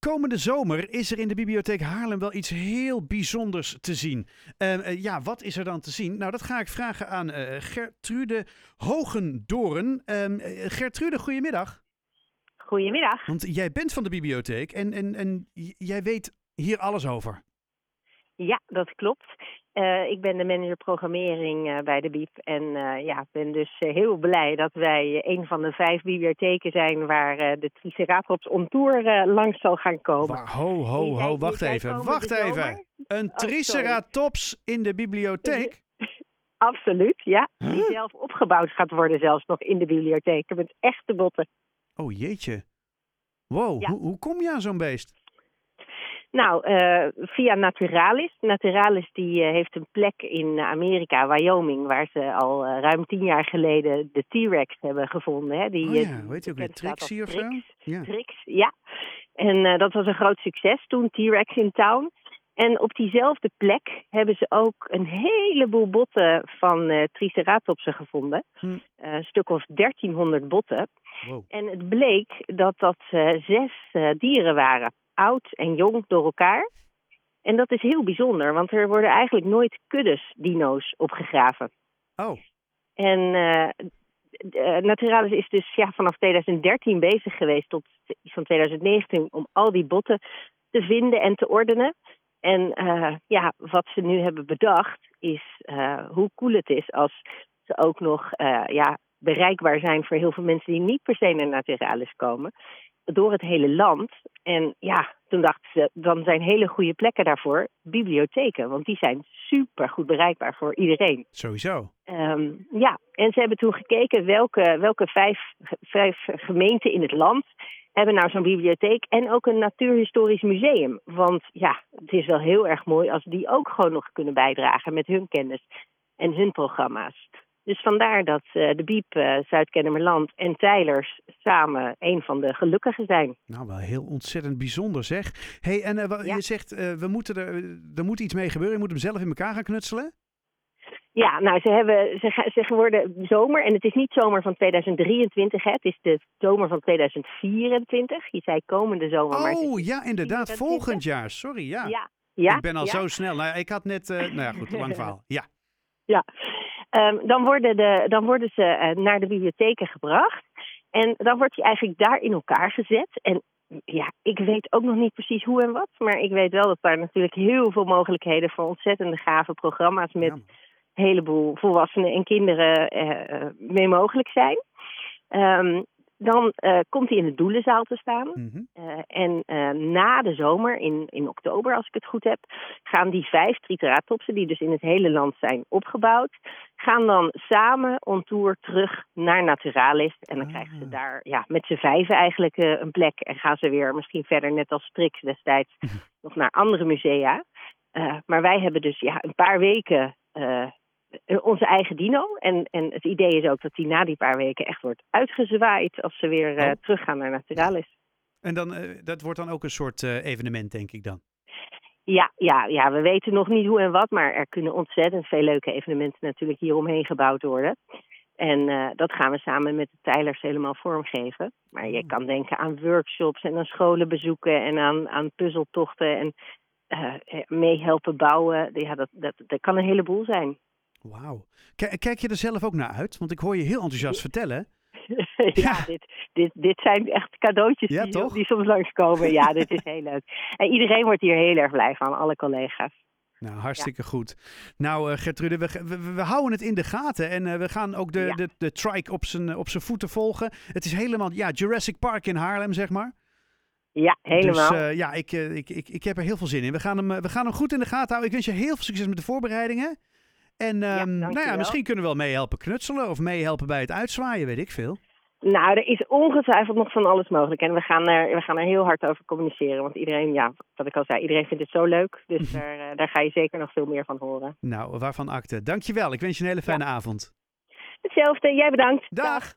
Komende zomer is er in de bibliotheek Haarlem wel iets heel bijzonders te zien. Uh, uh, ja, wat is er dan te zien? Nou, dat ga ik vragen aan uh, Gertrude Hogendoren. Ehm, Gertrude, goedemiddag. Goedemiddag. Want jij bent van de bibliotheek en, en, en jij weet hier alles over. Ja, dat klopt. Uh, ik ben de manager programmering uh, bij de BIEB. En uh, ja, ben dus heel blij dat wij een van de vijf bibliotheken zijn waar de Triceratops on tour langs zal gaan komen. Maar ho, ho, ho, wacht even, wacht even. Een oh, Triceratops in de bibliotheek? Absoluut, ja. Huh? Die zelf opgebouwd gaat worden zelfs nog in de bibliotheek met echte botten. Oh jeetje. Wow, ja. hoe, hoe kom je aan zo'n beest? Nou, uh, via Naturalis. Naturalis die uh, heeft een plek in Amerika, Wyoming, waar ze al uh, ruim tien jaar geleden de T-Rex hebben gevonden. Hè? Die, oh ja, weet je ook weer, Trixie of zo? Ja. Trix, ja. En dat was een groot succes toen, T-Rex in town. En op diezelfde plek hebben ze ook een heleboel botten van Triceratopsen gevonden. Hm. een stuk of 1300 botten. Wow. En het bleek dat dat zes dieren waren oud en jong door elkaar. En dat is heel bijzonder, want er worden eigenlijk nooit kuddes dino's opgegraven. Oh. En uh, Naturalis is dus ja, vanaf 2013 bezig geweest tot van 2019 om al die botten te vinden en te ordenen. En uh, ja, wat ze nu hebben bedacht is hoe cool het is als ze ook nog ja, bereikbaar zijn voor heel veel mensen die niet per se naar Naturalis komen door het hele land. En ja, toen dachten ze, dan zijn hele goede plekken daarvoor bibliotheken. Want die zijn super goed bereikbaar voor iedereen. Sowieso. Um, ja, en ze hebben toen gekeken welke, welke vijf, vijf gemeenten in het land hebben nou zo'n bibliotheek en ook een natuurhistorisch museum. Want ja, het is wel heel erg mooi als die ook gewoon nog kunnen bijdragen met hun kennis en hun programma's. Dus vandaar dat uh, de Biep, uh, Zuid-Kennemerland en Tijlers samen een van de gelukkigen zijn. Nou, wel heel ontzettend bijzonder zeg. hey, en uh, ja. je zegt, we moeten er, er moet iets mee gebeuren. Je moet hem zelf in elkaar gaan knutselen? Ja, nou, ze, hebben, ze, ze worden zomer. En het is niet zomer van 2023, hè. Het is de zomer van 2024. Je zei komende zomer. Oh, maar ja, inderdaad. Volgend jaar. Sorry, ja. Ja. ja ik ben al zo snel. Nou, ik had net... nou ja, goed, lang verhaal. Ja. Ja. Um, dan, worden de, dan worden ze uh, naar de bibliotheken gebracht. En dan wordt hij eigenlijk daar in elkaar gezet. En ja, ik weet ook nog niet precies hoe en wat. Maar ik weet wel dat daar natuurlijk heel veel mogelijkheden voor ontzettende gave programma's met een heleboel volwassenen en kinderen uh, mee mogelijk zijn. Um, dan uh, komt hij in de doelenzaal te staan. Mm -hmm. uh, en uh, na de zomer, in, in oktober als ik het goed heb, gaan die vijf triceratopsen, die dus in het hele land zijn opgebouwd, gaan dan samen on tour terug naar Naturalis. En dan ah. krijgen ze daar ja, met z'n vijven eigenlijk een plek. En gaan ze weer misschien verder, net als Strix destijds, nog naar andere musea. maar wij hebben dus ja, een paar weken onze eigen dino. En, en het idee is ook dat die na die paar weken echt wordt uitgezwaaid als ze weer uh, teruggaan naar Naturalis. En dan, uh, dat wordt dan ook een soort uh, evenement, denk ik dan? Ja, ja, ja, we weten nog niet hoe en wat, maar er kunnen ontzettend veel leuke evenementen natuurlijk hieromheen gebouwd worden. En uh, dat gaan we samen met de Tijlers helemaal vormgeven. Maar je kan denken aan workshops en aan scholenbezoeken en aan, aan puzzeltochten en meehelpen bouwen. Ja, dat, dat, dat kan een heleboel zijn. Wauw. Kijk je er zelf ook naar uit? Want ik hoor je heel enthousiast vertellen. ja, ja. Dit, dit, dit zijn echt cadeautjes ja, die, die, soms langskomen. Ja, dit is heel leuk. En iedereen wordt hier heel erg blij van, alle collega's. Nou, hartstikke ja. goed. Nou, uh, Gertrude, we, we, we, houden het in de gaten en uh, we gaan ook de, de, de trike op zijn, op zijn voeten volgen. Het is helemaal, ja, Jurassic Park in Haarlem, zeg maar. Ja, helemaal. Dus uh, ja, ik, ik, ik, ik heb er heel veel zin in. We gaan, hem, we gaan hem goed in de gaten houden. Ik wens je heel veel succes met de voorbereidingen. En um, ja, nou ja, misschien kunnen we wel meehelpen knutselen of meehelpen bij het uitzwaaien, weet ik veel. Nou, er is ongetwijfeld nog van alles mogelijk. En we gaan er, we gaan er heel hard over communiceren. Want iedereen, ja, wat ik al zei, iedereen vindt het zo leuk. Dus daar, daar ga je zeker nog veel meer van horen. Nou, waarvan akte. Dankjewel. Ik wens je een hele fijne ja. avond. Hetzelfde. Jij bedankt. Dag. Dag.